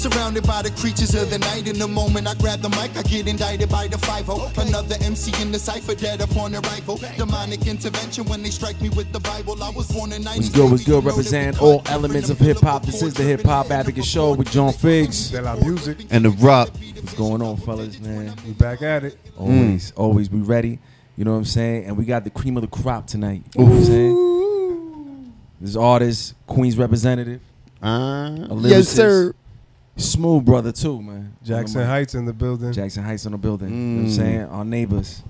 Surrounded by the creatures of the night. In the moment I grab the mic, I get indicted by the 5 Another MC in the cipher, dead upon a rifle. Demonic intervention when they strike me with the Bible. I was born in 90s. What's good, what's good? Represent all elements of hip hop. This is the Hip Hop Advocate Show with John Figs. Music. and the rock. What's going on, fellas, man? We back at it. Always, always be ready. You know what I'm saying? And we got the cream of the crop tonight. You know what I'm saying? This artist, Queens representative, Uh, a yes, sir. Smooth brother too, man. Jackson One of my- Heights in the building. Jackson Heights in the building. You know what I'm Mm. saying? Our neighbors.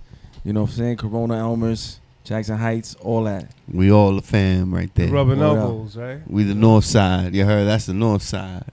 You know what I'm saying? Corona Elmhurst, Jackson Heights, all that. We all a fam right there. rubbing elbows, right? We the north side. You heard? That's the north side.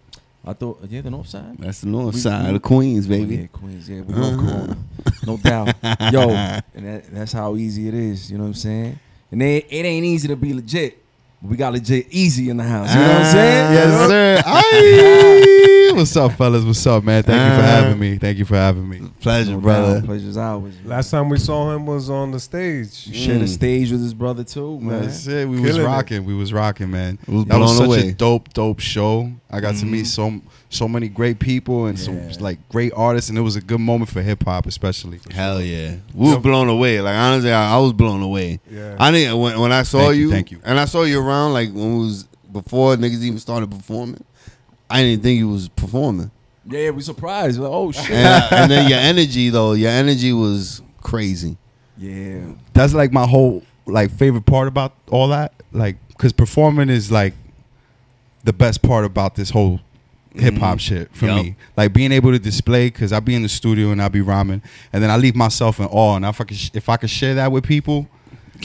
I thought, yeah, the north side. That's the north We- side we- of Queens, Oh, yeah, baby. Queens. Yeah, we love Uh-huh. Corona. No doubt. Yo, and that, that's how easy it is. You know what I'm saying? And it, it ain't easy to be legit. We got legit easy in the house. You know what I'm saying? Yes, sir. Aye. What's up, fellas? What's up, man? Thank you for Uh, having me. Thank you for having me. Pleasure, No brother. doubt. Pleasure's ours. Last time we saw him was on the stage. You shared a Mm. stage with his brother too, man. That's it. We was Killing it. rocking. We was rocking, man. Was That was blown such away. a dope, dope show. I got to Mhm. meet so so many great people and some Yeah. like great artists, and it was a good moment for hip hop, especially. Hell yeah. We were blown away. Like honestly, I, I was blown away. Yeah. I didn't when, when I saw Thank you, you, thank you. and I saw you around like when it was before niggas even started performing. I didn't think you was performing. Yeah, yeah, we surprised. Like, oh shit. And, and then your energy though, your energy was crazy. yeah. That's like my whole like favorite part about all that, like because performing is like the best part about this whole hip hop Mhm. shit for Yup. me. Like being able to display because I be in the studio and I be rhyming, and then I leave myself in awe. And if I could, if I could share that with people,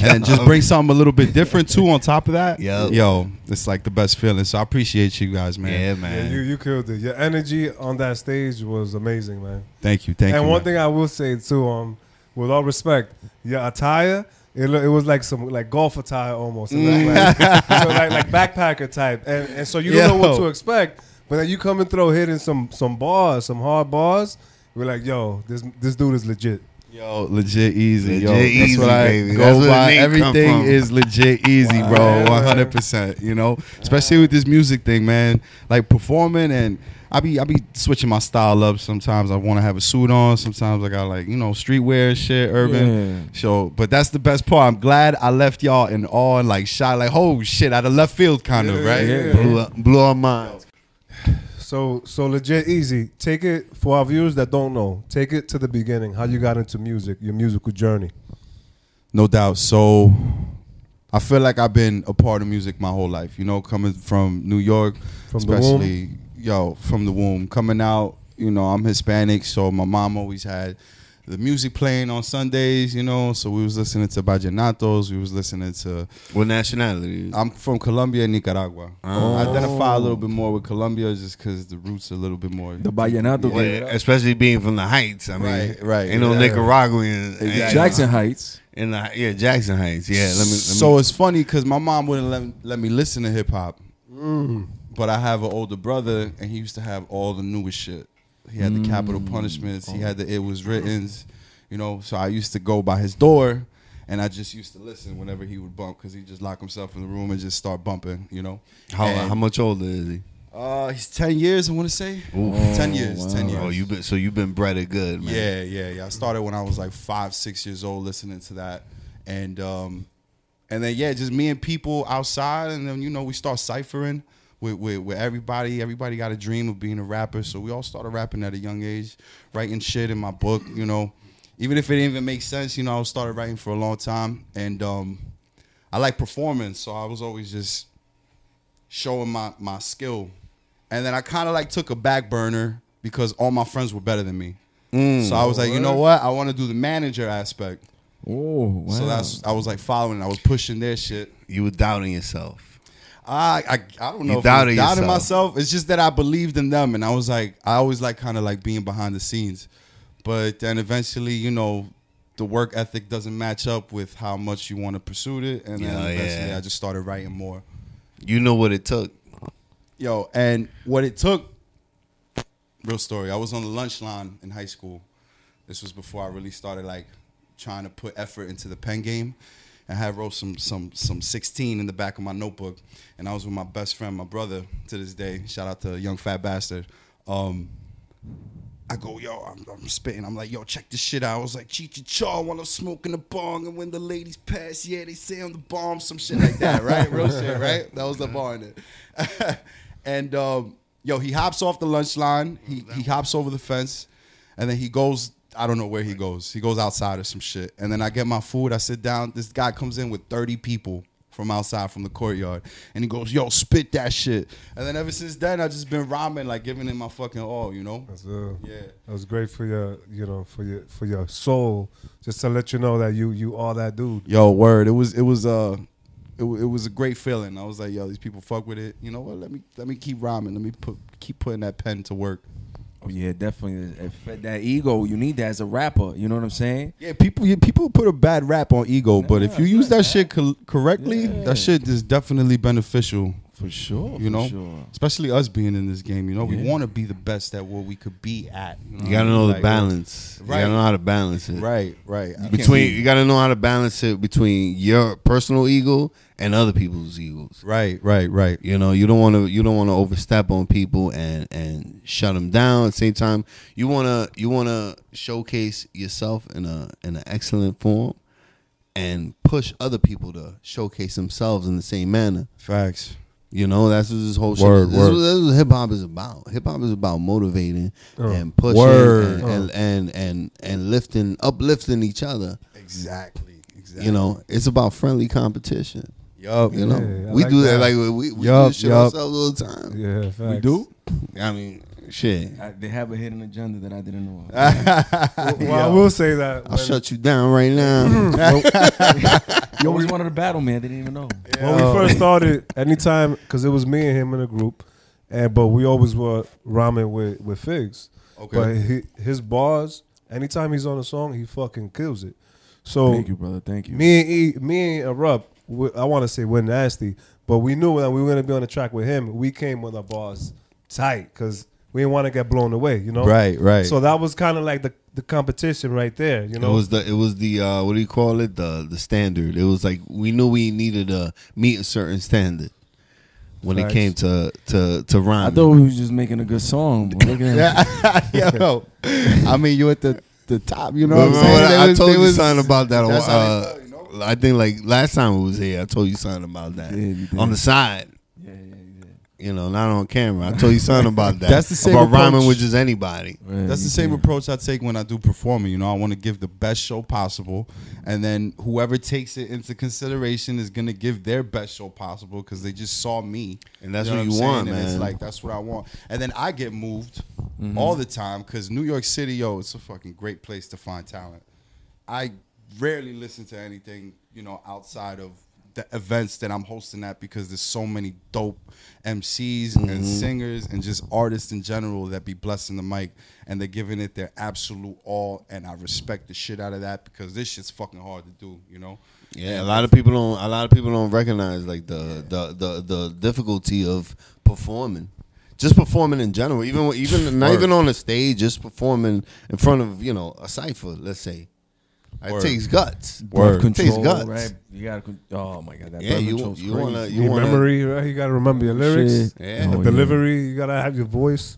and just bring something a little bit different too on top of that, Yup. yo, it's like the best feeling. So I appreciate you guys, man. Yeah, Yeah, man. you, you killed it. Your energy on that stage was amazing, man. Thank you, thank and you. one man. thing I will say too, um, with all respect, your attire, it, lo- it was like some like golf attire almost. It looked like, so like like backpacker type, and and so you don't know what to expect. But then you come and throw hitting some some bars, some hard bars. We're like, yo, this this dude is legit. Yo, legit easy, yo. Legit That's easy, what I baby. go That's by. Everything is legit easy, bro. One hundred percent. You know, especially with this music thing, man. Like performing, and I be I be switching my style up. Sometimes I want to have a suit on. Sometimes I got like you know streetwear shit, urban. Yeah. So, but that's the best part. I'm glad I left y'all in awe and like shot like oh shit out of left field, kind of right. yeah. Blew, up- blew our minds. So so legit easy. Take it for our viewers that don't know. Take it to the beginning. How you got into music, your musical journey. No doubt. So I feel like I've been a part of music my whole life. You know, coming from New York, From especially yo from the womb, coming out. You know, I'm Hispanic, so my mom always had the music playing on Sundays. You know, so we was listening to vallenatos. We was listening to. What nationality? I'm from Colombia, and Nicaragua. Oh. I identify a little bit more with Colombia just because the roots are a little bit more. The Vallenato Well, gave especially being from the Heights. I mean, Right, right, Ain't no yeah. Nicaraguan. Exactly. Jackson Heights. In the yeah, Jackson Heights. Yeah, let me. Let so me, it's funny because my mom wouldn't let, let me listen to hip hop, Mm. but I have an older brother, and he used to have all the newest shit. He had the capital punishments. He had the it was written. you know. So I used to go by his door, and I just used to listen whenever he would bump because he just lock himself in the room and just start bumping, you know. how And, how much older is he? Uh, he's ten years. I want to say ten years. Ten years. Oh, you've been so you've been bred it good, man. Yeah, yeah, yeah. I started when I was like five, six years old, listening to that, and um, and then yeah, just me and people outside, and then you know we start ciphering with with, with everybody. Everybody got a dream of being a rapper, so we all started rapping at a young age, writing shit in my book. You know, even if it didn't even make sense, you know, I started writing for a long time, and um, I like performing, so I was always just showing my my skill, and then I kind of like took a back burner because all my friends were better than me. Mm. So I was like, you know what? I want to do the manager aspect. Oh, wow. So that's I was like following. I was pushing their shit. You were doubting yourself. I I, I don't know You if I doubted doubting myself. It's just that I believed in them, and I was like, I always like kind of like being behind the scenes, but then eventually, you know, the work ethic doesn't match up with how much you want to pursue it, and then Yeah, eventually, yeah. I just started writing more. You know what it took. Yo, and what it took, real story. I was on the lunch line in high school. This was before I really started like trying to put effort into the pen game. I had wrote some some some 16 in the back of my notebook, and I was with my best friend, my brother, to this day. Shout out to young fat bastard. Um, I go, yo, I'm, I'm spitting. I'm like, yo, check this shit out. I was like, Cheech Chong while I'm smoking the bong, and when the ladies pass, yeah, they say I'm the bomb, some shit like that, right? Real shit, right? That was the bar in it. and um, yo, he hops off the lunch line. He he hops over the fence, and then he goes. I don't know where he goes. He goes outside or some shit. And then I get my food. I sit down. This guy comes in with 30 people from outside from the courtyard. And he goes, yo, spit that shit. And then ever since then, i just been rhyming, like giving it my fucking all, you know? That's, uh, Yeah. That was great for your, you know, for your for your soul, just to let you know that you you are that dude. Yo, word. It was it was uh it, it was a great feeling. I was like, yo, these people fuck with it. You know what? Let me let me keep rhyming. Let me put keep putting that pen to work. Oh yeah, definitely. It fed that ego, you need that as a rapper. You know what I'm saying? Yeah, people yeah, people put a bad rap on ego, but if you use that shit co- correctly, Yeah. that shit is definitely beneficial. For sure. You for know, sure. especially us being in this game. You know, we Yeah. want to be the best at what we could be at. You, know You gotta what I know mean? the Like, balance. You gotta know how to balance it. Right, right. You can't Between you gotta know how to balance it between your personal ego and other people's egos. right, right, right. You know, you don't want to you don't want to overstep on people and and shut them down. At the same time, you wanna you wanna showcase yourself in a in an excellent form, and push other people to showcase themselves in the same manner. Facts. You know, that's what this whole shit. Is. This, word. what- this is what hip hop is about. Hip hop is about motivating Uh, and pushing word. and, and, and and and lifting, uplifting each other. Exactly. Exactly. You know, it's about friendly competition. Yup. You know, Yeah, we like do that. that. like we, we do Yup, this shit yup. ourselves all the time. Yeah, facts. We do? I mean, shit. I, they have a hidden agenda that I didn't know. of. Well, I will say that I'll shut you down right now. you always wanted a battle, man. They didn't even know. when we first started, anytime because it was me and him in a group, and but we always were rhyming with with Figs. Okay. But he, his bars, anytime he's on a song, he fucking kills it. So Thank you, brother. Thank you. me and e, me and Erupt, we, I want to say we're nasty, but we knew that we were gonna be on the track with him. We came with our bars tight because we didn't want to get blown away, you know. Right, right. So that was kind of like the the competition right there, you know. It was the it was the uh, what do you call it the the standard. It was like we knew we needed to meet a certain standard when Facts. it came to to to rhyme. I thought we was just making a good song. But look at him. Yo, I mean, you at the the top. You know Remember what I'm saying? when They I, was- told they you was- something about that. that's how they uh, you know? I think like last time we was here, I told you something about that You did, you did. on the side. You know, not on camera. I told you something about that. That's the same about rhyming approach. with just anybody. Right, That's the same did. approach I take when I do performing. You know, I want to give the best show possible, and then whoever takes it into consideration is gonna give their best show possible because they just saw me, And that's know what I'm you saying? want, And it's like that's what I want, and then I get moved Mm-hmm. all the time because New York City, yo, it's a fucking great place to find talent. I rarely listen to anything, you know, outside of the events that I'm hosting at because there's so many dope MCs Mm-hmm. and singers and just artists in general that be blessing the mic and they're giving it their absolute all and I respect the shit out of that because this shit's fucking hard to do, you know. Yeah, a lot of people don't. A lot of people don't recognize like the the the, the difficulty of performing. Just performing in general, even even not even on a stage, just performing in front of you know a cipher. Let's say, it Word. takes guts. Word. It takes guts. right? You gotta. con- Oh my god, that Yeah, breath you control's you crazy. wanna you your wanna memory, right? You got to remember your lyrics, Shit. Yeah. Oh, the Oh, delivery. You got to have your voice.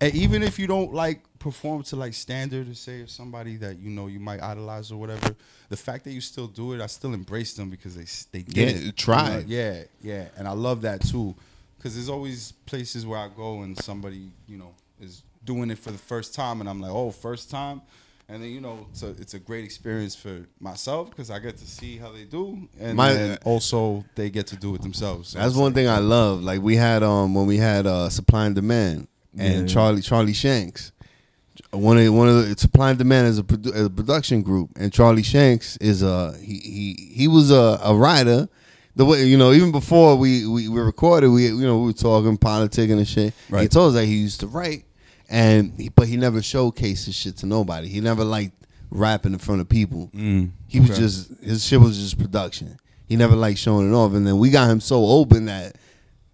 And even if you don't like perform to like standard or say if somebody that you know you might idolize or whatever, the fact that you still do it, I still embrace them because they s- they did Yeah, it. try. You know? Yeah, yeah, and I love that too, because there's always places where I go and somebody you know is doing it for the first time, and I'm like, oh, first time. And then you know it's a, it's a great experience for myself because I get to see how they do, and My- then also they get to do it themselves. So That's one like- thing I love. Like we had um when we had uh supply and demand and Yeah. Charlie Charlie Shanks. one of one of the supply and demand is a, produ- a production group, and Charlie Shanks is a he he he was a, a writer. The way you know, even before we, we, we recorded, we you know we were talking politics and shit. He told us that he used to write, and he, but he never showcased his shit to nobody. He never liked rapping in front of people. Mm, he was okay. just his shit was just production. He never liked showing it off, and then we got him so open that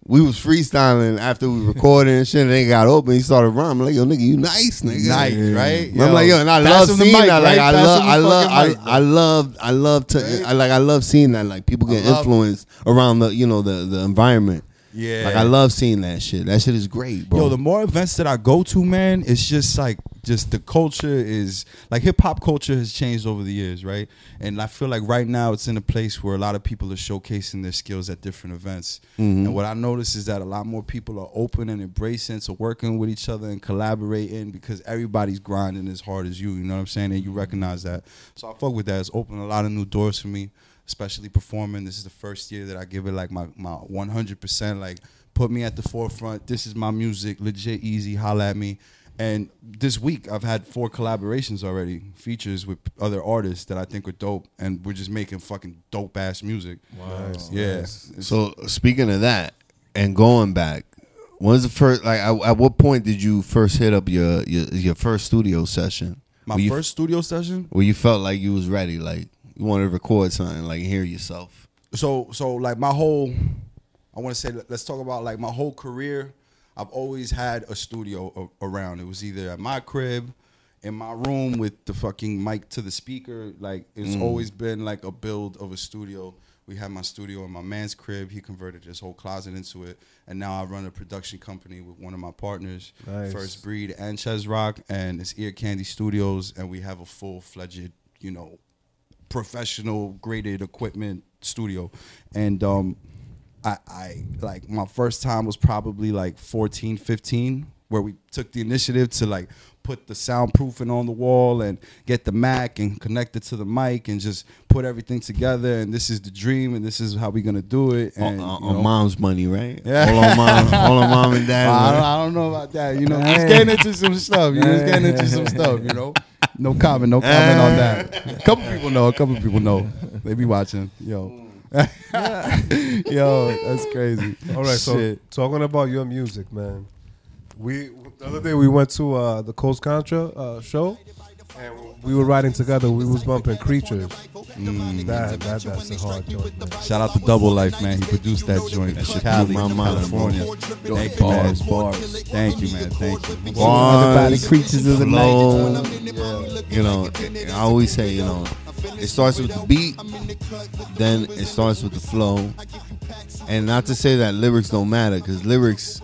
we was freestyling after we recorded and shit. And they got open. He started rhyming like, "Yo, nigga, you nice, nigga." Nice, right? I'm like, yo, and I love seeing mic, that. Like, right? I love, I love, I, mic, I love, I love to, I like, I love seeing that. Like, people get love- influenced around the, you know, the the environment. Yeah. like I love seeing that shit. That shit is great, bro. Yo, the more events that I go to, man, it's just like just the culture is like hip hop culture has changed over the years, right? And I feel like right now it's in a place where a lot of people are showcasing their skills at different events. Mm-hmm. And what I notice is that a lot more people are open and embracing to working with each other and collaborating because everybody's grinding as hard as you. You know what I'm saying? And you recognize that. So I fuck with that. It's opened a lot of new doors for me especially performing. This is the first year that I give it like my my 100%. Like put me at the forefront. This is my music, legit easy. Holla at me. And this week I've had four collaborations already, features with other artists that I think are dope, and we're just making fucking dope ass music. Nice, Yeah. nice. So speaking of that, and going back, when's the first? Like, at, at what point did you first hit up your your, your first studio session? my Where you- first studio session. where you felt like you was ready, like you wanted to record something, like hear yourself. so so like my whole i want to say let's talk about like my whole career i've always had a studio a- around. It was either at my crib in my room with the fucking mic to the speaker. Like it's mm. always been like a build of a studio. We had my studio in my man's crib. He converted his whole closet into it. And now i run a production company with one of my partners Nice. first breed and ches rock. And it's ear candy studios. And we have a full-fledged you know professional graded equipment studio and um I, I like my first time was probably like 14 15 where we took the initiative to like put the soundproofing on the wall and get the mac and connect it to the mic and just put everything together and this is the dream and this is how we're gonna do it and on, you on mom's money, right? Yeah. All on mom, all on mom and dad. I don't, I don't know about that. You know, just getting into some stuff. You know, just getting into some stuff. You know, no comment, no comment on that. A couple people know. A couple people know. They be watching. Yo, yo, that's crazy. All right, so talking about your music, man. We the other day we went to uh, the Coast Contra uh, show, and we were riding together. We was bumping Creatures. Mm. That, that that's a hard joint, man. Shout out to Double Life, man. He produced that joint in Cali, blew my mind. California. Thank you, man. Bars, bars. Thank you, man. Thank you. Bars, creatures of the flow, you know, I always say, you know, it starts with the beat, then it starts with the flow, and not to say that lyrics don't matter, because lyrics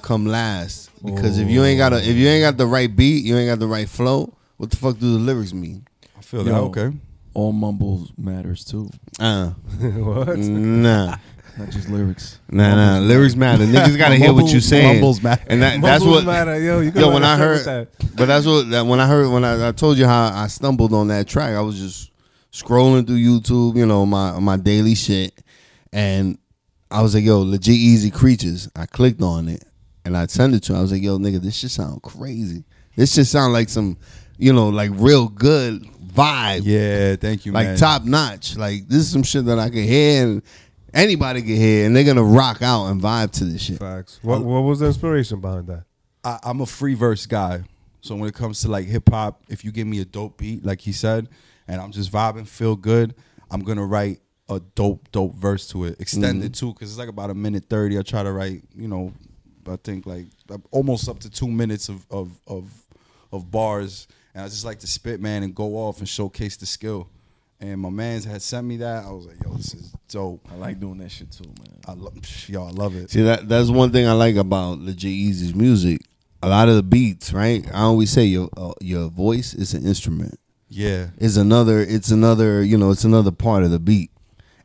come last. Because if you ain't got a, if you ain't got the right beat, you ain't got the right flow. What the fuck do the lyrics mean? I feel that. Yo. Okay. All mumbles matters too, Uh, what? nah. not just lyrics. Nah, nah. Lyrics matter. Niggas gotta hear what you saying. Mumbles matter. And that, that's Mumbles what matter, yo. You Yo, when I heard, that. but that's what that when I heard when I, I told you how I stumbled on that track. I was just scrolling through YouTube, you know, my my daily shit, and I was like, "Yo, legit easy creatures." I clicked on it and I sent it to. Him. I was like, "Yo, nigga, this shit sound crazy. This shit sound like some, you know, like real good vibe, Yeah. Thank you, like man. top notch. Like this is some shit that I can hear and anybody can hear, and they're gonna rock out and vibe to this shit." Facts. What what was the inspiration behind that? I, I'm a free verse guy. So when it comes to like hip hop, if you give me a dope beat, like he said, and I'm just vibing, feel good, I'm gonna write a dope, dope verse to it, extend it mm-hmm. too, because it's like about a minute thirty. I try to write, you know, I think like almost up to two minutes of of of, of bars, and I just like to spit, man, and go off and showcase the skill. And my man's had sent me that. I was like, yo, this is dope. I like doing that shit too, man. I love, yo, I love it. See that that's one thing I like about Legit Easy's music. A lot of the beats, right? I always say your uh, your voice is an instrument. Yeah, It's another. It's another. You know, it's another part of the beat,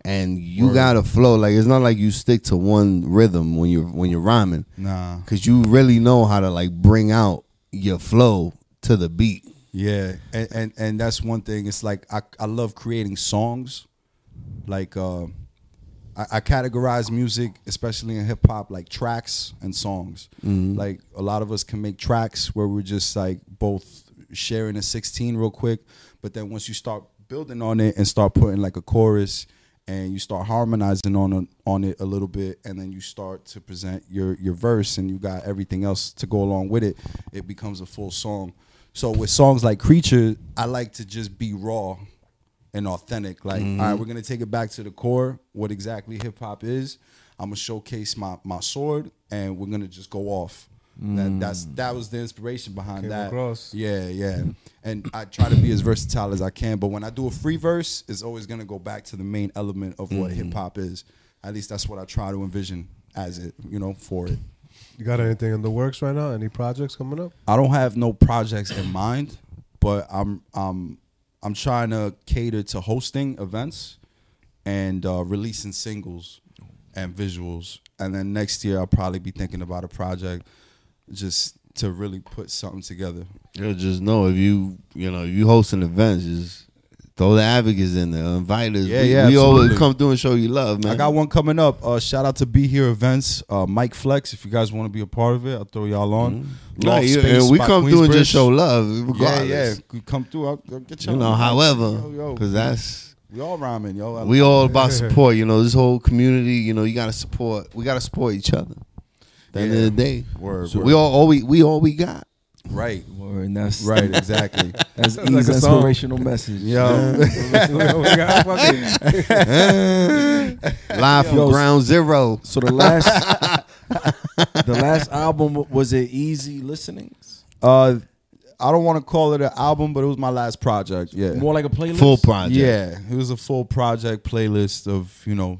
and you Word. gotta flow. Like it's not like you stick to one rhythm when you're when you're rhyming, nah. because you really know how to like bring out your flow to the beat. Yeah, and, and and that's one thing. It's like I I love creating songs. Like uh, I, I categorize music, especially in hip hop, like tracks and songs. Like a lot of us can make tracks where we're just like both sharing a 16 real quick, but then once you start building on it and start putting like a chorus and you start harmonizing on on- on it a little bit, and then you start to present your your verse, and you got everything else to go along with it. It becomes a full song. So with songs like Creature, I like to just be raw and authentic. Like, mm-hmm. all right, we're gonna take it back to the core, what exactly hip hop is. I'm gonna showcase my my sword, and we're gonna just go off. That that's mm. that was the inspiration behind Came that. across. Yeah, yeah. And I try to be as versatile as I can, but when I do a free verse, it's always gonna go back to the main element of what mm-hmm. hip hop is. At least that's what I try to envision as it, you know, for it. You got anything in the works right now? Any projects coming up? I don't have no projects in mind, but I'm I'm I'm trying to cater to hosting events and uh, releasing singles and visuals. And then next year I'll probably be thinking about a project just to really put something together. You'll just know if you you know if you hosting events, just throw the advocates in there, invite us. Yeah, we, yeah, we always come through and show you love, man. I got one coming up. Uh, shout out to Be Here Events, uh, Mike Flex. If you guys want to be a part of it, I'll throw y'all on. You- Space and we come through and just show love, Yeah, regardless. yeah. We come through. I'll, I'll get y'all. You know, however, because that's we all rhyming, yo. I we all about support. You know, this whole community. You know, you gotta support. We gotta support each other. At the end Yeah. of the day, Word, so word. we all, all we we all we got. Right, Word, and that's right, exactly. That's Sounds like song. inspirational message. Yo, Live from Yo, ground zero. So the last, the last album was it easy listenings? uh, I don't want to call it an album, but it was my last project. Yeah, More like a playlist. Full project. yeah, it was a full project playlist of you know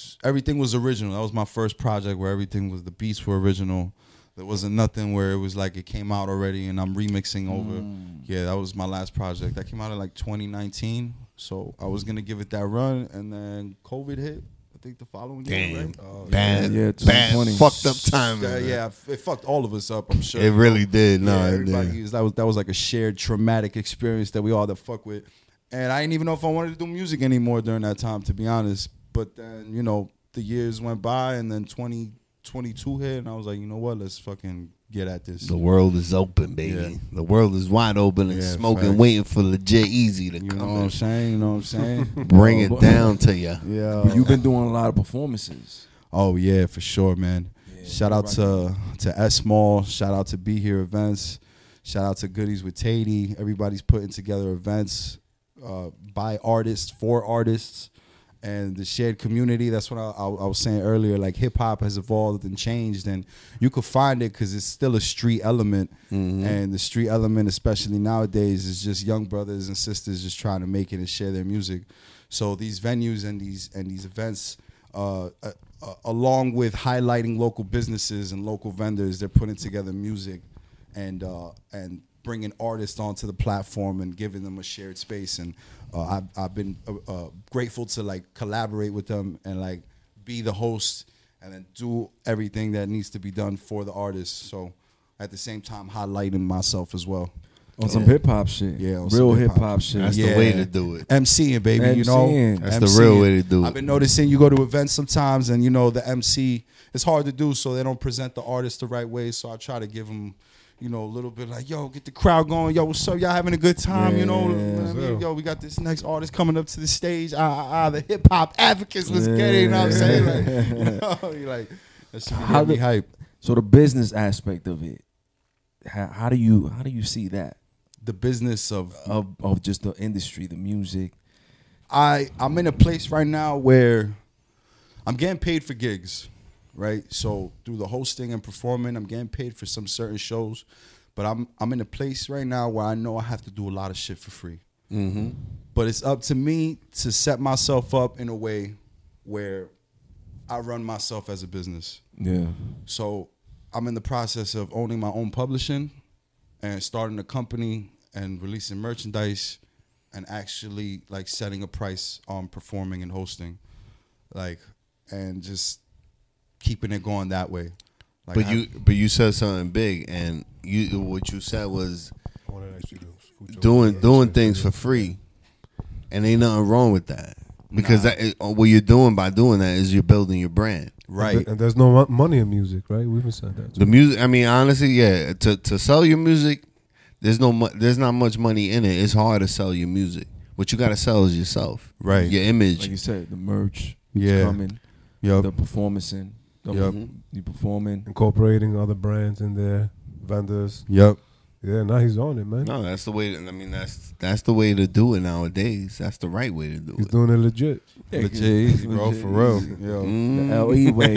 everything was original. That was my first project where everything was the beats were original. There wasn't nothing where it was like it came out already and I'm remixing over. Mm. Yeah, that was my last project. That came out in like 2019. So I was gonna give it that run, and then COVID hit. I think the following year. Damn, Right? Oh, bad, Yeah, bad, 2020. fucked up time. Yeah, yeah, it fucked all of us up. I'm sure It really did. No, yeah, it everybody did. was- that was that was like a shared traumatic experience that we all had to fuck with. And I didn't even know if I wanted to do music anymore during that time, to be honest. But then, you know, the years went by and then 2022 hit and I was like, you know what, let's fucking get at this. The world is open, baby. Yeah. The world is wide open and Yeah, smoking, facts. waiting for legit easy to You come You know what. I'm saying? You know what I'm saying? Bring it down to you. yeah. But you've been doing a lot of performances. Oh yeah, for sure, man. shout out to to S Mall. Shout out to Be Here Events. Shout out to Goodies with Tatey. Everybody's putting together events uh, by artists for artists and the shared community. That's what I, I, I was saying earlier. Like hip hop has evolved and changed, and you could find it because it's still a street element. And the street element, especially nowadays, is just young brothers and sisters just trying to make it and share their music. So these venues and these and these events, uh, uh, uh, along with highlighting local businesses and local vendors, they're putting together music and uh, and bringing artists onto the platform and giving them a shared space. And uh, I've I've been uh, uh, grateful to like collaborate with them and like be the host and then do everything that needs to be done for the artists. So at the same time, highlighting myself as well. On some hip hop shit. Yeah, on Real hip hip-hop shit. That's the way to do it. MCing, baby. You know, MCing. That's the real way to do it. I've been noticing you go to events sometimes, and you know the MC. It's hard to do, so they don't present the artist the right way. So I try to give them, you know, a little bit like, yo, get the crowd going. Yo, what's up? Y'all having a good time? you know, Yeah. I mean, yo, we got this next artist coming up to the stage. Ah, ah, ah the hip hop advocates. Let's get it. You know what I'm saying? Like, you know, you're like, that should be How me hype. So the business aspect of it, how, how do you how do you see that The business of of of just the industry, the music? I I'm in a place right now where I'm getting paid for gigs, right? So through the hosting and performing, I'm getting paid for some certain shows, but I'm I'm in a place right now where I know I have to do a lot of shit for free. Mm-hmm. But it's up to me to set myself up in a way where I run myself as a business. Yeah. So I'm in the process of owning my own publishing and starting a company and releasing merchandise and actually like setting a price on performing and hosting. Like and just keeping it going that way. Like But I- you but you said something big, and you what you said was I wanna ask you to scoot your- doing doing things for free, and ain't nothing wrong with that because Nah. that is, what you're doing by doing that is you're building your brand. right. And there's no money in music, right? We've been saying that. The music, I mean, honestly, yeah, to to sell your music, there's no mu- there's not much money in it. It's hard to sell your music. What you got to sell is yourself, Right. Your image. Like you said, the merch Yeah. is coming, Yup. the performing, the Yup. you performing. Incorporating other brands in there, vendors. Yup. Yeah, now he's on it, man. no, that's the way. I mean, that's that's the way to do it nowadays. That's the right way to do He's it. He's doing it legit. Legit easy, bro, Legit for real. Yo. Mm. The LE way.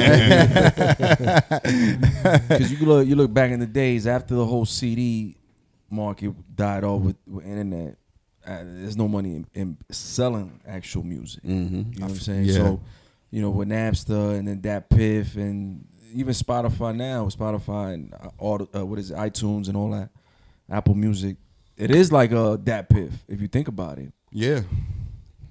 Because you look, you look back in the days after the whole CD market died off with, with internet. Uh, there's no money in, in selling actual music. Mm-hmm. You know what I'm saying? Yeah. So, you know, with Napster and then DatPiff and even Spotify now, Spotify and uh, all the, uh, what is it, iTunes and all that, Apple Music, it is like a DatPiff if you think about it. Yeah.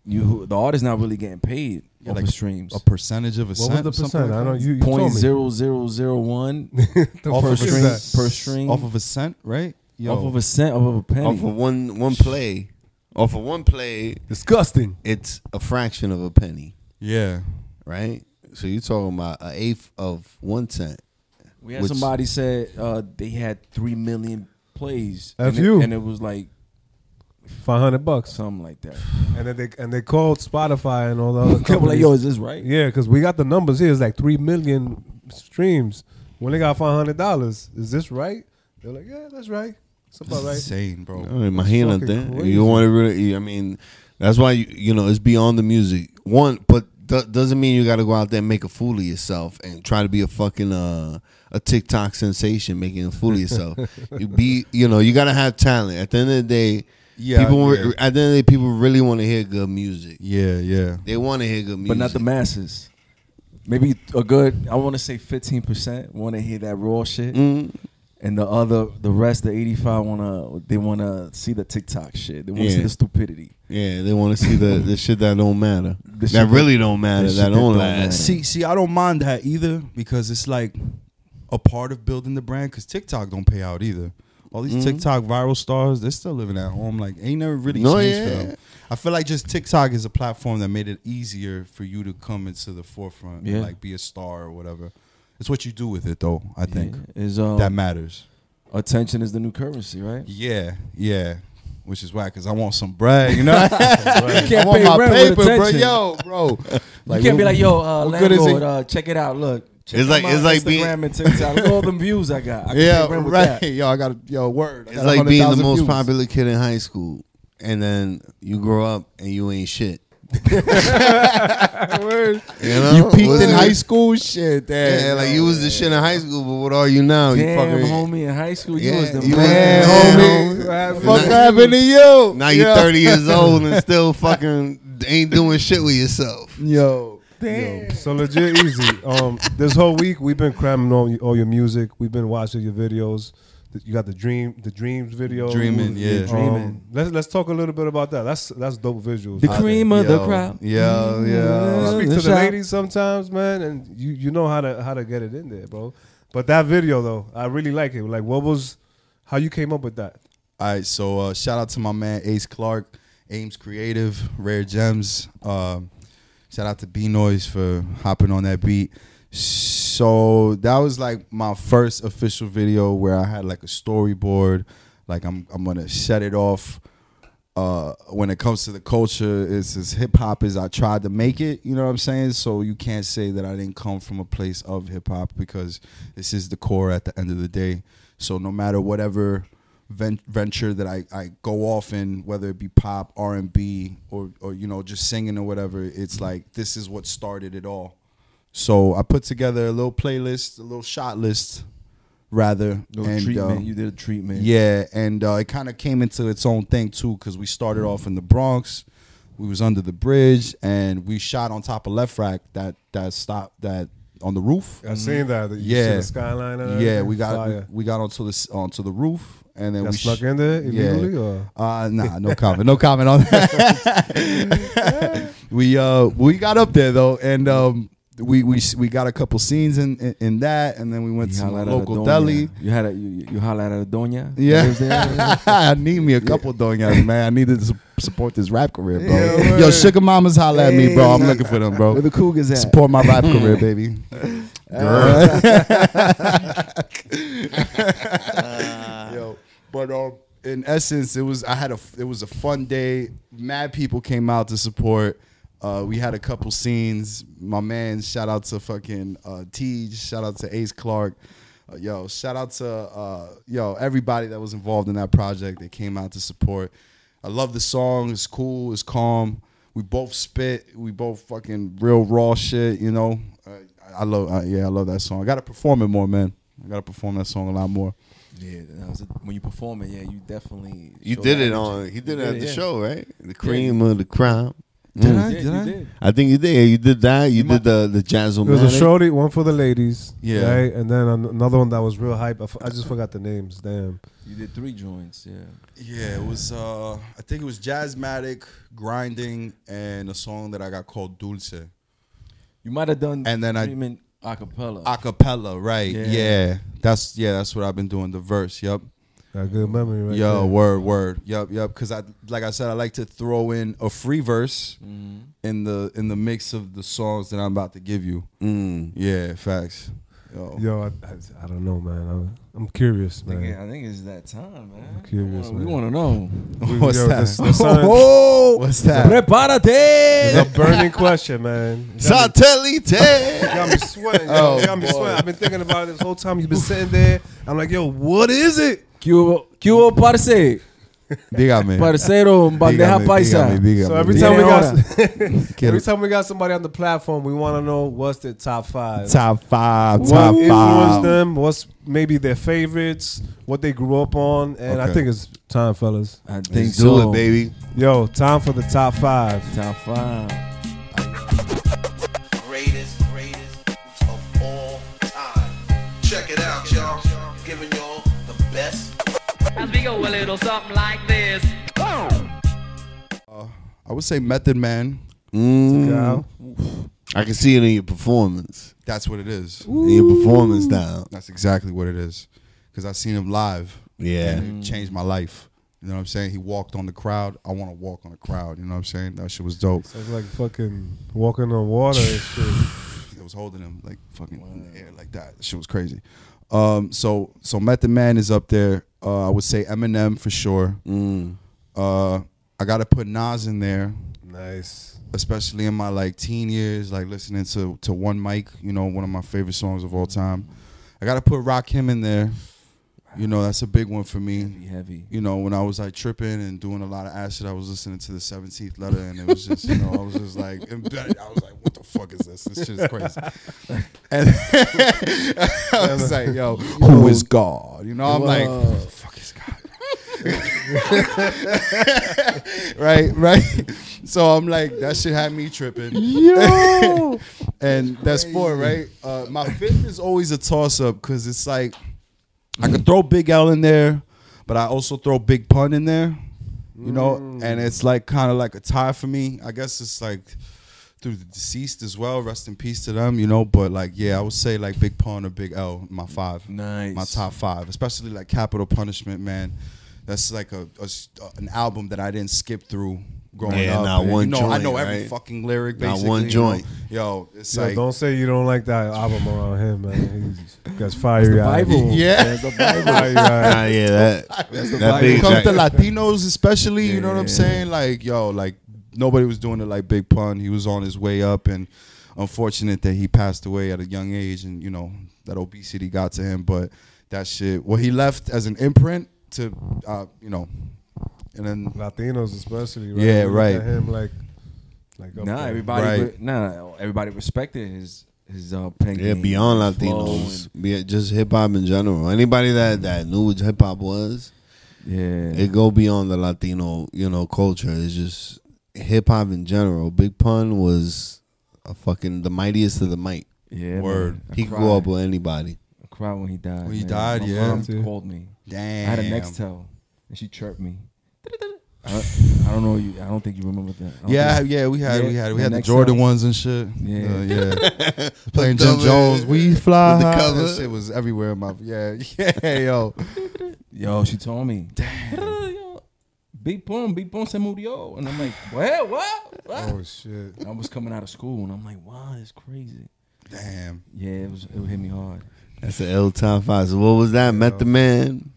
You the artist not really getting paid Yeah, off like of streams. A percentage of a What cent. was the percent? like I know you, you Point told me. zero zero zero one Off per of fuck is string per string Off of a cent, right? Yo. off of a cent off of a penny. Off of one one play, off of one play, Disgusting. it's a fraction of a penny, yeah. Right? So you're talking about an eighth of one cent. we had which- somebody said uh, they had three million plays, F and, you. it, and it was like Five hundred bucks. something like that. And then they and they called Spotify and all the other They were companies. like, "Yo, is this right?" Yeah, because we got the numbers here. It's like three million streams. When they got five hundred dollars, is this right? They're like, yeah, that's right. It's about right. Insane, bro. Oh, imagínate. fucking crazy. You want to really, I mean, that's why, you, you know, it's beyond the music. One, but do- doesn't mean you got to go out there and make a fool of yourself and try to be a fucking, uh, a TikTok sensation making a fool of yourself. you be, you know, you got to have talent. At the end of the day, Yeah, people, yeah. at the end of the day, people really want to hear good music. Yeah, yeah. They want to hear good music. but not the masses. Maybe a good, I want to say fifteen percent want to hear that raw shit, Mm, and the other, the rest, the eighty five want to, they want to see the TikTok shit. They want to see the stupidity. Yeah, they want to see the, the shit that don't matter. The that that- really don't matter. That don't that don't last. matter. See, see, I don't mind that either because it's like a part of building the brand. Because TikTok don't pay out either. All these Mhm. TikTok viral stars, they're still living at home. Like, ain't never really No, changed for them. I feel like just TikTok is a platform that made it easier for you to come into the forefront, Yeah. and like be a star or whatever. It's what you do with it, though. I think Yeah, is um, that matters. attention is the new currency, right? Yeah, yeah. Which is why, because I want some bread, you know. You can't I want pay my rent paper, bro. Yo, bro. Like, you can't be like, yo, uh, what is landlord, uh, check it out. Look, check It's like- my it's like Instagram being- and TikTok. Look at all them views I got. I Yeah, pay rent with right. that. Yo, I got a yo word. I It's like being the most views. popular kid in high school, and then you grow up and you ain't shit. You, know? You peaked What's in it? high school, shit. Damn, Yeah, like you was the shit in high school, but what are you now? you Damn, fucking homie, in high school, you was the you man. was- homie. Yeah, Fuck Now- happened to you? Now you're 30 years old and still fucking ain't doing shit with yourself. Yo, Yo, so legit easy. Um, this whole week we've been cramming all, all your music. We've been watching your videos. You got the dream, the dreams video. Dreaming, yeah. Um, Dreaming. let's let's talk a little bit about that. That's that's dope visuals. The cream of the crop. Yeah, You yeah. speak the to the shop. ladies sometimes, man, and you you know how to how to get it in there, bro. But that video though, I really like it. Like, what was how you came up with that? All right, so uh, shout out to my man Ace Clark, Ames Creative, Rare Gems. Um, shout out to B Noise for hopping on that beat. So that was like my first official video where I had like a storyboard. Like I'm I'm gonna set it off. Uh, when it comes to the culture, it's as hip hop as I tried to make it. You know what I'm saying? So you can't say that I didn't come from a place of hip hop because this is the core at the end of the day. So no matter whatever ven- venture that I, I go off in, whether it be pop, R and B, or or you know just singing or whatever, it's like this is what started it all. So I put together a little playlist, a little shot list, rather. Little and, treatment. uh, you did a treatment. yeah, and uh, it kind of came into its own thing too, because we started off in the Bronx. We was under the bridge, and we shot on top of Left Rack that that stopped that on the roof. I seen that. You see Yeah. the skyline. And Yeah, we got Fire. we got onto the onto the roof, and then Got we snuck sh- in there Yeah. or Uh, nah, no comment. No comment on that. we uh we got up there though, and um we we we got a couple scenes in in, in that, and then we went You to a local deli. You had a you, you at a doña. Yeah. I need me a couple doñas, man. I needed to support this rap career, bro. Yeah, Yo, sugar mamas holla at me, bro. I'm looking for them, bro. Where the Cougars at? Support my rap career, baby. Yo, but um, in essence, it was I had a it was a fun day. Mad people came out to support. Uh, we had a couple scenes. My man, shout out to fucking uh, Tej. Shout out to Ace Clark. Uh, yo, shout out to uh, yo everybody that was involved in that project. They came out to support. I love the song. It's cool. It's calm. We both spit. We both fucking real raw shit. You know. Uh, I love. Uh, yeah, I love that song. I got to perform it more, man. I got to perform that song a lot more. Yeah, that was a, when you perform it. Yeah, you definitely. You did it energy. on. He did it You at the yeah. show, right? The cream of the crowd. Did Mm. I? Did you I? did. I think you did. You did that. You, did the the jazz There was a shorty, one for the ladies, Yeah. right? And then another one that was real hype. I, f- I just forgot the names. Damn. You did three joints. Yeah. Yeah, it was. uh I think it was Jazzmatic, Grinding, and a song that I got called Dulce. You might have done. And then I- treatment acapella. Acapella, right? Yeah. Yeah. that's yeah, that's what I've been doing. The verse, yep. Got good memory, right? Yo, there. word, word, yep, yep. Because I, like I said, I like to throw in a free verse Mm-hmm. in the in the mix of the songs that I'm about to give you. Mm. Yeah, facts. Yo, Yo, I, I, I don't know, man. I'm, I'm curious, I think, man. I think it's that time, man. I'm curious, we want to know. what's Yo, that? this- the sign- oh, what's that? Prepárate. It's a burning question, man. You got me- Satellite. you got me sweating. Yo. Oh, You got me boy. sweating. I've been thinking about it this whole time. You've been sitting there. I'm like, yo, what is it? Cubo, Cubo, parce. Dígame. Parcero, bandeja Dígame, paisa. dígame, dígame, So every time we got every time we got somebody on the platform, we want to know what's their top five. top five, what top influenced five. them? What's maybe their favorites? What they grew up on? And I think it's time, fellas. I think Let's so. do it, baby. Yo, time for the top five. Top five. Go a little something like this. I would say Method Man. Mm. I can see it in your performance. That's what it is. In your performance style. That's exactly what it is. Because I've seen him live. Yeah. And it changed my life. You know what I'm saying? He walked on the crowd. I want to walk on the crowd. You know what I'm saying? That shit was dope. It's like fucking walking on water and shit. I was holding him like fucking in the air like that. That shit was crazy. Um, so so Method Man is up there. Uh, I would say Eminem for sure. Mm. Uh, I gotta put Nas in there, Nice. especially in my like teen years, like listening to to One Mic. You know, one of my favorite songs of all time. I gotta put Rakim in there. You know, that's a big one for me. Heavy, heavy. you know, when I was like tripping and doing a lot of acid, I was listening to the 17th letter and it was just, you know, I was just like. I was like, what the fuck is this? This shit is crazy. And I was like, yo, who is God? You know, I'm like, who the fuck is God? right, right. So I'm like, that shit had me tripping. Yo. and that's four, right? Uh, my fifth is always a toss up because it's like, I could throw Big L in there, but I also throw Big Pun in there. You know, mm. and it's like kind of like a tie for me. I guess it's like through the deceased as well. Rest in peace to them, you know. But like, yeah, I would say like Big Pun or Big L, my five, Nice. my top five, especially like Capital Punishment, man. That's like a, a an album that I didn't skip through growing Yeah, up. not And, one you know, I know every right? fucking lyric. Not Basically, one you know. joint. Yo, it's Yo, like don't say you don't like that album around him, man. He's got fiery eyes. Bible. Yeah. There's the Bible. Fiery Ah, yeah, that, the that Bible. big When it comes to Latinos, especially, you know what I'm Yeah. saying? Like, yo, like nobody was doing it like Big Pun. He was on his way up, and unfortunate that he passed away at a young age, and you know that obesity got to him. But that shit, well, he left as an imprint to, uh, you know, and then Latinos especially. Right? Yeah, We right. At him like, like up Nah, there. everybody, Right. re- nah, everybody respected his his uh, pen Yeah, game, beyond Latinos, be just hip hop in general. Anybody that that knew what hip hop was, yeah, it go beyond the Latino, you know, culture. It's just hip hop in general. Big Pun was a fucking the mightiest of the might. yeah. Word. man. He could cried. go up with anybody. I cried when he died. When he man. died, My yeah. mom Too. called me. Damn. I had a Nextel, and she chirped me. I don't, I don't know you. I don't think you remember that. Yeah, think- yeah, we had Yeah, we had we had the Jordan song. ones and shit. Yeah. Uh, yeah. Playing Jim Jones, we fly. with the cover. That shit was everywhere in my yeah yeah yo. Yo, she told me. Damn. Yo. Big Pun, Big Pun se murió. And I'm like, what? What? What? Oh shit. I was coming out of school and I'm like, wow, it's crazy. Damn. Yeah, it was it hit me hard. That's the L top five. So what was that? Method Man,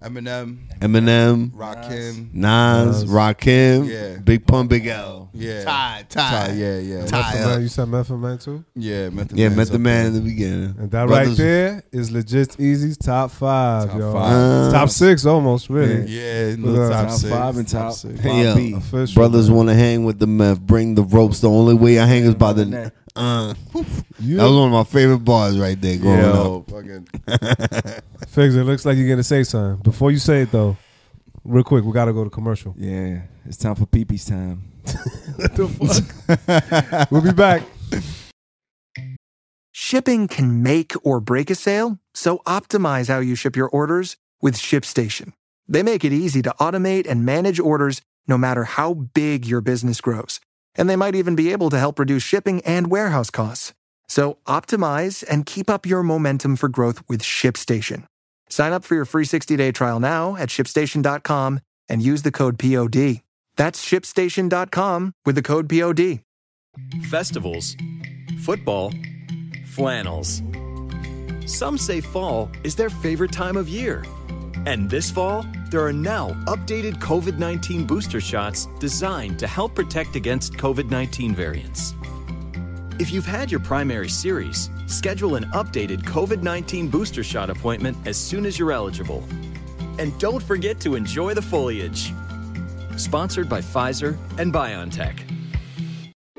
Eminem, Eminem, Rakim, Nas, Rakim, Yeah. Big Pun, Big L. yeah, Ty, Ty, Ty, yeah, yeah, Ty. Method Man, you said Method Man too? yeah. Method Yeah, Man's Method Man in the beginning. And that Brothers- right there is legit easy top five, Top yo. five. Uh, top six almost, really. Yeah, Look no, at top, top six, five and top- six. five. Yeah. B. Official, Brothers want to hang with the meth. Bring the ropes. The only way I hang is by the neck. Uh, You, that was one of my favorite bars right there growing up. Yo, fucking. Figs, it looks like you're gonna say something. Before you say it though, real quick, we gotta go to commercial. Yeah, it's time for pee-pee's time. We'll be back. Shipping can make or break a sale, so optimize how you ship your orders with ShipStation. They make it easy to automate and manage orders no matter how big your business grows. And they might even be able to help reduce shipping and warehouse costs. So optimize and keep up your momentum for growth with ShipStation. Sign up for your free 60-day trial now at shipstation.com and use the code POD. That's shipstation.com with the code POD. festivals, football, flannels. Some say fall is their favorite time of year. And this fall, there are now updated COVID 19 booster shots designed to help protect against COVID 19 variants. If you've had your primary series, schedule an updated COVID 19 booster shot appointment as soon as you're eligible. And don't forget to enjoy the foliage. Sponsored by Pfizer and BioNTech.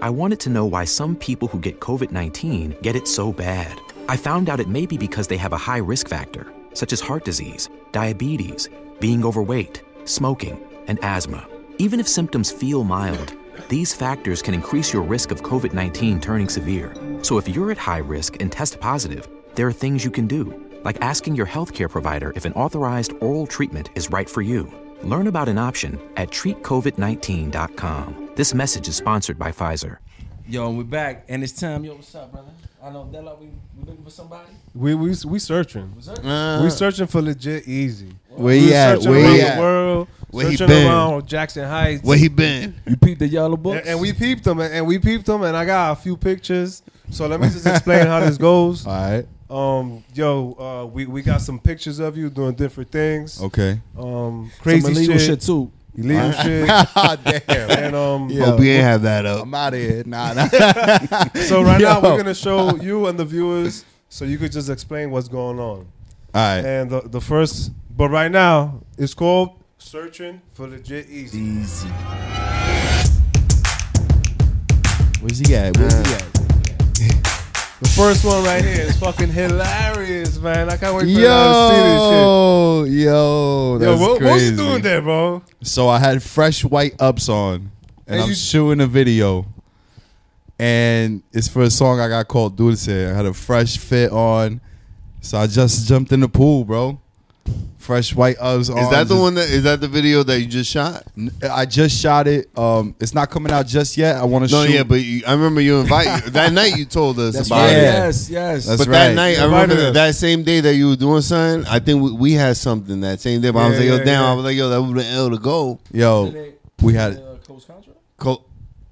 I wanted to know why some people who get COVID 19 get it so bad. I found out it may be because they have a high risk factor, such as heart disease, diabetes, being overweight, smoking, and asthma. Even if symptoms feel mild, these factors can increase your risk of COVID 19 turning severe. So if you're at high risk and test positive, there are things you can do, like asking your healthcare provider if an authorized oral treatment is right for you. Learn about an option at treatcovid19.com. This message is sponsored by Pfizer. Yo, and we're back, and it's time. Yo, what's up, brother? I know Della, we we looking for somebody. We we we searching. Uh, we searching for legit easy. Where he at? Where he at? world. Where he searching been? around Jackson Heights. Where he been? You peeped the yellow books, and, and we peeped them, and, and we peeped them, and I got a few pictures. So let me just explain how this goes. All right. Um, yo, uh, we we got some pictures of you doing different things. Okay. Um, crazy Some illegal shit, shit, too. Illegal shit. Damn. And um, Yeah. Hope we ain't have that up. I'm out of here. Nah, nah. so right now Yo. we're gonna show you and the viewers, so you could just explain what's going on. All right. And the the first, but right now it's called searching for legit easy. Easy. Where's he at? Where's he at? The first one right here is fucking hilarious, man. I can't wait for y'all to see this shit. Yo, yo, Yo, that's what, what you doing there, bro? So I had fresh white ups on, and, And I'm you- shooting a video, and it's for a song I got called Dulce. I had a fresh fit on, so I just jumped in the pool, bro. Fresh white ups. Is that the one that is that the video that you just shot? I just shot it. Um, it's not coming out just yet. I want to No, shoot. yeah, but you, I remember you invite that night. You told us That's about right. it. Yes, yes. That's but that night, You I remember that, us. that same day that you were doing something. I think we, we had something that same day. But I was like, yo, yeah, damn. yeah. I was like, yo, that would have been L to go. Yo, we had Uh, Coach Contra? Co-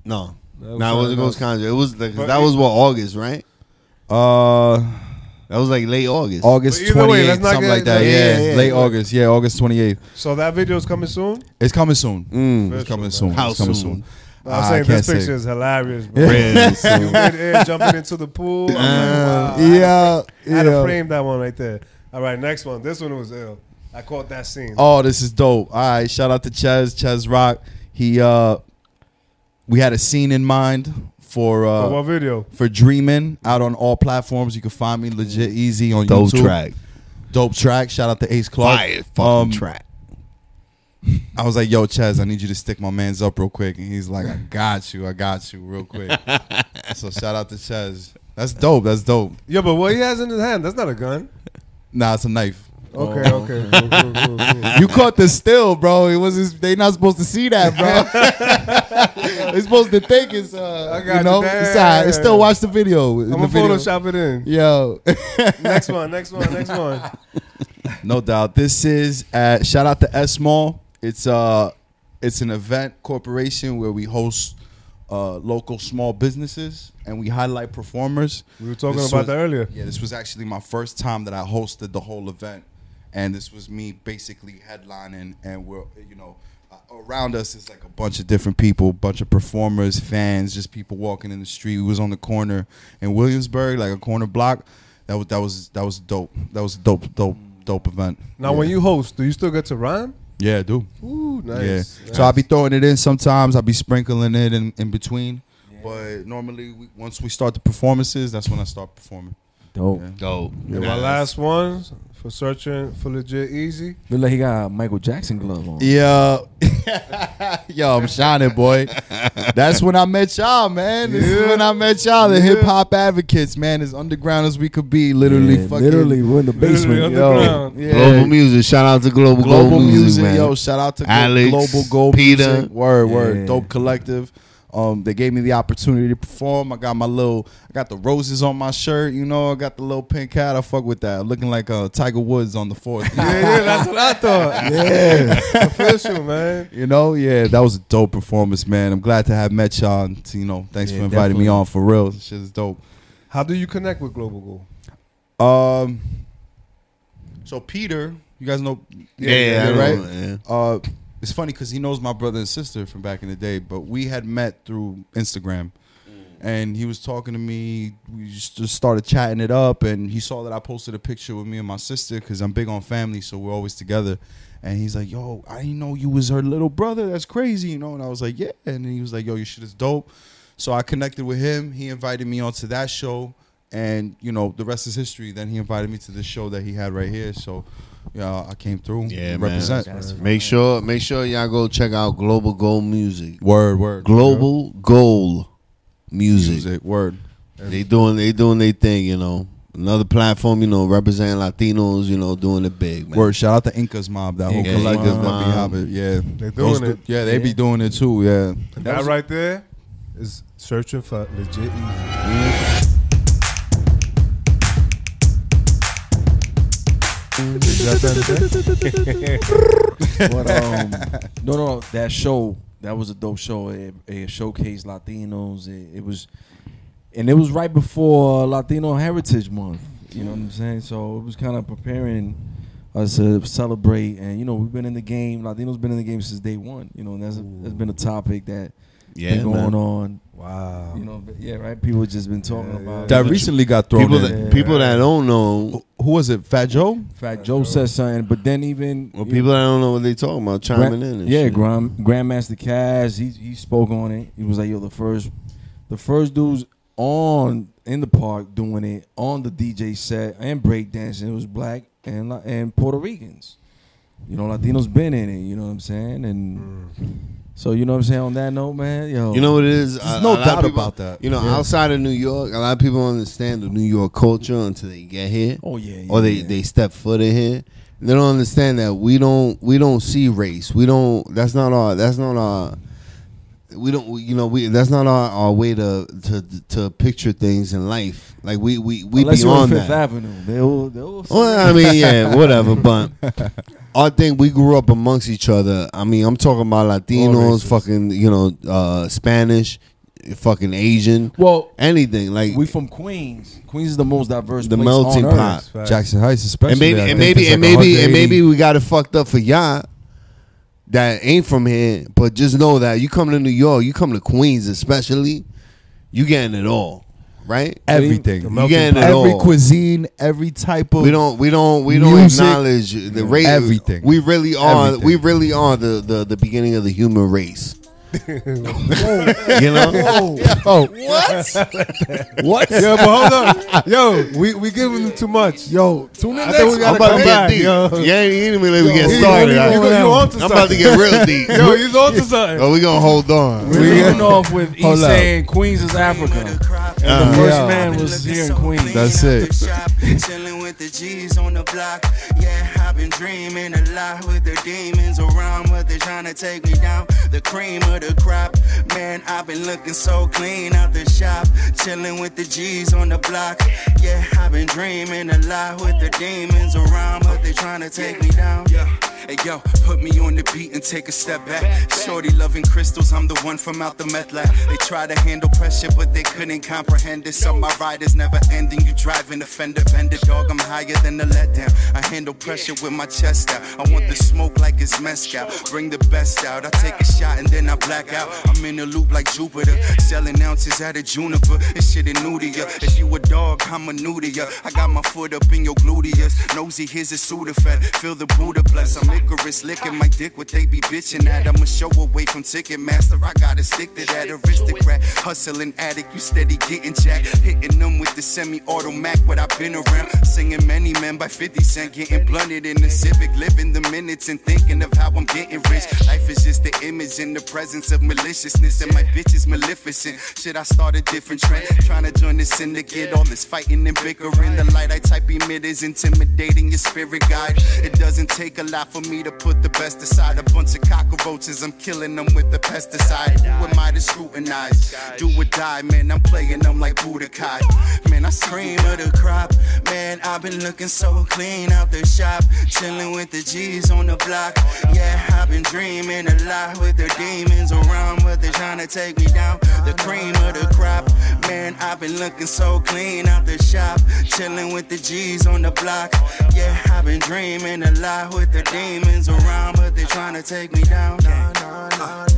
no, That was no, it wasn't something Ghost. Conjure. It was like, 'cause But that was what August, right? uh That was like late August. August But either way, 28th, let's not something get- like that. yeah, Yeah, yeah, yeah. late August. Yeah, August 28th. So that video is coming soon. It's coming soon. Mm. It's coming soon. How it's coming soon? soon. I'm Ah, I saying can't this say. picture is hilarious, bro. Real you soon. mid air jumping into the pool. I'm like, wow. I had to Yeah, I had to yeah. frame that one right there. All right, next one. This one was ill. I caught that scene. Oh, this is dope. All right, shout out to Ches, Ches Rock. He uh we had a scene in mind for uh For what video? for dreaming out on all platforms. You can find me legit easy on Dope YouTube. track. Dope track. Shout out to Ace Clark. Fire fucking Um, track. I was like, "Yo, Chaz, I need you to stick my man's up real quick," and he's like, "I got you, I got you, real quick." so shout out to Chaz. That's dope. That's dope. Yeah, but what he has in his hand, that's not a gun. Nah, it's a knife. Okay, okay. Cool, cool, cool, cool. You caught the still, bro. It was. They not supposed to see that, bro. They're supposed to think it's. Uh, I got you know, you. it's alright. It's still watch the video. I'm gonna. Photoshop it in. Yo. next one, next one, next one. No doubt. This is at shout out to S Mall. It's uh it's an event corporation where we host uh local small businesses and we highlight performers. We were talking This about was- that earlier. Yeah, this was actually my first time that I hosted the whole event. And this was me basically headlining and we're you know uh, around us is like a bunch of different people, bunch of performers, fans, just people walking in the street. We was on the corner in Williamsburg, like a corner block. That was that was that was dope. That was dope, dope, dope event. Now, Yeah. when you host, do you still get to rhyme? Yeah, I do. Ooh, nice. Yeah. nice. So I'll be throwing it in sometimes. I'll be sprinkling it in, in between. But normally, we, once we start the performances, that's when I start performing. Dope. Yeah. Dope. And my last one for searching for legit easy. Look like he got a Michael Jackson glove on. Yeah. Yo, I'm shining, boy. That's when I met y'all, man. This is when I met y'all, the Yeah. hip hop advocates, man. As underground as we could be, literally Yeah, fucking. literally, we're in the basement. Yo, yeah. Global music. Shout out to Global, Global Gold music, Music, man. yo. Shout out to Glo- Alex, Global Gold Peter. Music. Word, word. Yeah. Dope Collective. Um, they gave me the opportunity to perform. I got my little, I got the roses on my shirt. You know, I got the little pink hat. I fuck with that. Looking like uh, Tiger Woods on the fourth. Yeah, yeah, that's what I thought. yeah. Official, man. You know, yeah, that was a dope performance, man. I'm glad to have met y'all. And, to, you know, thanks Yeah, for inviting me on for real. This shit is dope. How do you connect with Global Gold? Um, so Peter, you guys know, Yeah, I know, right? yeah. Uh, it's funny because he knows my brother and sister from back in the day, but we had met through Instagram, mm. and he was talking to me. We just just started chatting it up, and he saw that I posted a picture with me and my sister because I'm big on family, so we're always together. And he's like, "Yo, I didn't know you was her little brother. That's crazy, you know." And I was like, "Yeah," and he was like, "Yo, your shit is dope." So I connected with him. He invited me onto that show, and you know the rest is history. Then he invited me to this show that he had right here. So, yeah, I came through. Yeah, represent. man. Make sure, make sure y'all go check out Global Gold Music. Word, word. Global Gold Music. Music, word. They doing, they doing their thing. You know, another platform. You know, representing Latinos. You know, doing it big. Man. Word. Shout out to Incas Mob, that whole Incas collective that Mob. be. Yeah, They doing du- it. Yeah, they be doing it too. Yeah. And that right there is searching for legit easy. But um, no, no, that show that was a dope show. It, it showcased Latinos. It, it was, and it was right before Latino Heritage Month. You know what I'm saying? So it was kind of preparing us to celebrate. And you know, we've been in the game. Latinos been in the game since day one. You know, and that's, that's been a topic that Yeah, been going man. on. Wow. You know, but yeah, right. People just been talking about That it. recently got thrown People in. that people that don't know, Who was it? Fat Joe? Fat Joe said something, but then even or you people that don't know what they talking about, chiming Grand- in. And yeah, shit. Grand, Grandmaster Caz, he he spoke on it. He was like, "Yo, the first, the first dudes on in the park doing it on the DJ set and breakdancing. It was black and and Puerto Ricans. You know, Latinos been in it. You know what I'm saying? And mm. So you know what I'm saying. On that note, man, yo, You know what it is? There's no doubt about that. You know, Yeah. outside of New York, a lot of people don't understand the New York culture until they get here. Oh yeah, yeah or they, yeah. they step foot in here. They don't understand that we don't we don't see race. We don't. That's not our. That's not our. We don't. You know. We. That's not our, our way to to to picture things in life. Like we we we Unless you're on beyond Fifth that. Avenue, they'll they'll. Well, I mean, yeah, whatever. But I think we grew up amongst each other. I mean, I'm talking about Latinos, fucking, you know, uh, Spanish, fucking Asian, well, anything. Like we from Queens. Queens is the most diverse. The place melting on pot. Earth. Jackson Heights, especially. and maybe and maybe and like maybe and maybe we got it fucked up for y'all that ain't from here. But just know that you come to New York, you come to Queens, especially, you getting it all, right? everything. You getting it Every all. cuisine, every type of. We don't we don't we don't Music, acknowledge the race. everything. We really are Everything. we really are the, the the beginning of the human race. You know? Oh, what? What? Yo, but hold up. Yo, we we giving them too much. Yo, tune in I next think we week. gotta I'm about come to back. get deep. Yo. Yeah, ain't even let me Yo, get he- started. he- I- you- you on to I'm about to something. get real deep. Yo, he's on to something. But we gonna hold on. We're leading off with E Hold up. saying Queens is Africa. And Uh, the first yeah. man was here in Queens. That's it. Chilling with the G's on the block. Yeah, I've been dreaming a lot with the demons around, but they're trying to take me down. The cream of the crop. Man, I've been looking so clean out the shop. Chilling with the G's on the block. Yeah, I've been dreaming a lot with the demons around, but they're trying to take me down. Yeah. Hey yo, put me on the beat and take a step back. Shorty loving crystals, I'm the one from out the meth lab. They try to handle pressure, but they couldn't comprehend it. So my ride is never ending. You driving a fender bender, dog. I'm higher than the letdown. I handle pressure with my chest out. I want the smoke like it's mezcal. Bring the best out. I take a shot and then I black out. I'm in a loop like Jupiter, selling ounces out of juniper. This shit is new to ya. If you a dog, I'm a new to ya. I got my foot up in your gluteus. Nosy, here's a Sudafed. Feel the Buddha bless. I'm Icarus, licking my dick. What they be bitching at? I'm a show away from Ticketmaster. I gotta stick to that aristocrat. Hustling addict, you steady getting jacked. Hitting them with the semi-automatic. What I've been around, singing many men by 50 Cent, getting blunted in the Civic, living the minutes and thinking of how I'm getting rich. Life is just the image in the presence of maliciousness, and my bitch is maleficent. Shit, I start a different trend, trying to join the syndicate. All this fighting and bickering. The light I type emit is intimidating your spirit guide. It doesn't take a lot for me to put the best aside. A bunch of cockroaches, I'm killing them with the pesticide. Who am I to scrutinize? Do or die, man. I'm playing them like Budokai. Man, I scream of the crop. Man, I've been looking so clean out the shop. Chilling with the G's on the block. Yeah, I've been dreaming a lot with the demons around, but they're trying to take me down. The cream of the crop. Man, I've been looking so clean out the shop. Chilling with the G's on the block. Yeah, I've been dreaming a lot with the demons around, but they're trying to take me down. In these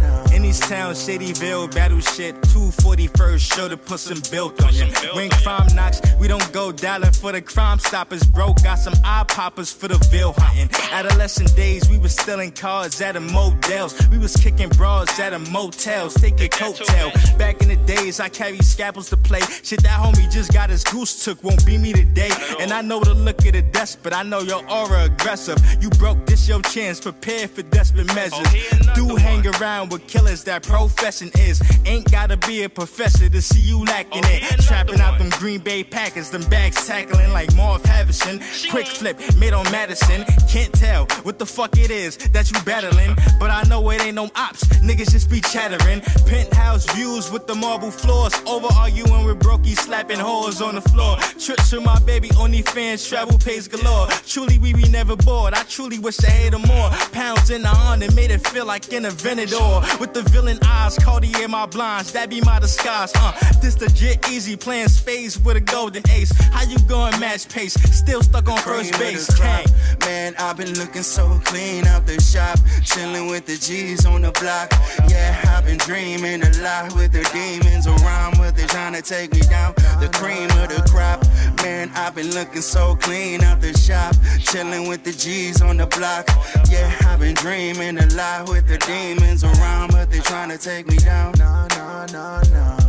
towns, Shadyville, battle shit. 241st, show to put some built on you. When crime knocks, we don't go dialing for the crime stoppers, bro. Got some eye poppers for the veil hunting. Adolescent days, we was stealing cars at a motels. We was kicking bras at a motels, taking coattail. Back in the days, I carried scalpels to play. Shit, that homie just got his goose took, won't be me today. And I know the look of the desk, but I know your aura aggressive. You broke this your chance, prepare for desperate measures. Do hang around with killers, that profession is. Ain't gotta be a professor to see you lacking it. Trapping out them Green Bay Packers, them bags tackling like Marv Havison. Quick flip, made on Madison. Can't tell what the fuck it is that you battling, but I know it ain't no ops. Niggas just be chattering. Penthouse views with the marble floors. Over arguing with brokey, slapping whores on the floor. Trips with my baby, only fans, travel pays galore. Truly, we be never bored. I truly wish I had 'em more. Pounds in the on and made it feel like an Aventador. With the villain eyes, Cartier my blinds, that be my disguise. Uh, this legit easy, playing spades with a golden ace. How you going match pace? Still stuck on first cream of base. the crop. Kang. Man, I've been looking so clean out the shop. Chilling with the G's on the block. Yeah, I've been dreaming a lot with the demons around, but they're trying to take me down. The cream of the crop. Man, I've been looking so clean out the shop. Chilling with the G's on the block. Yeah, I've been dreaming a lot with the demons around, but they're trying to take me down. No, no, no, no.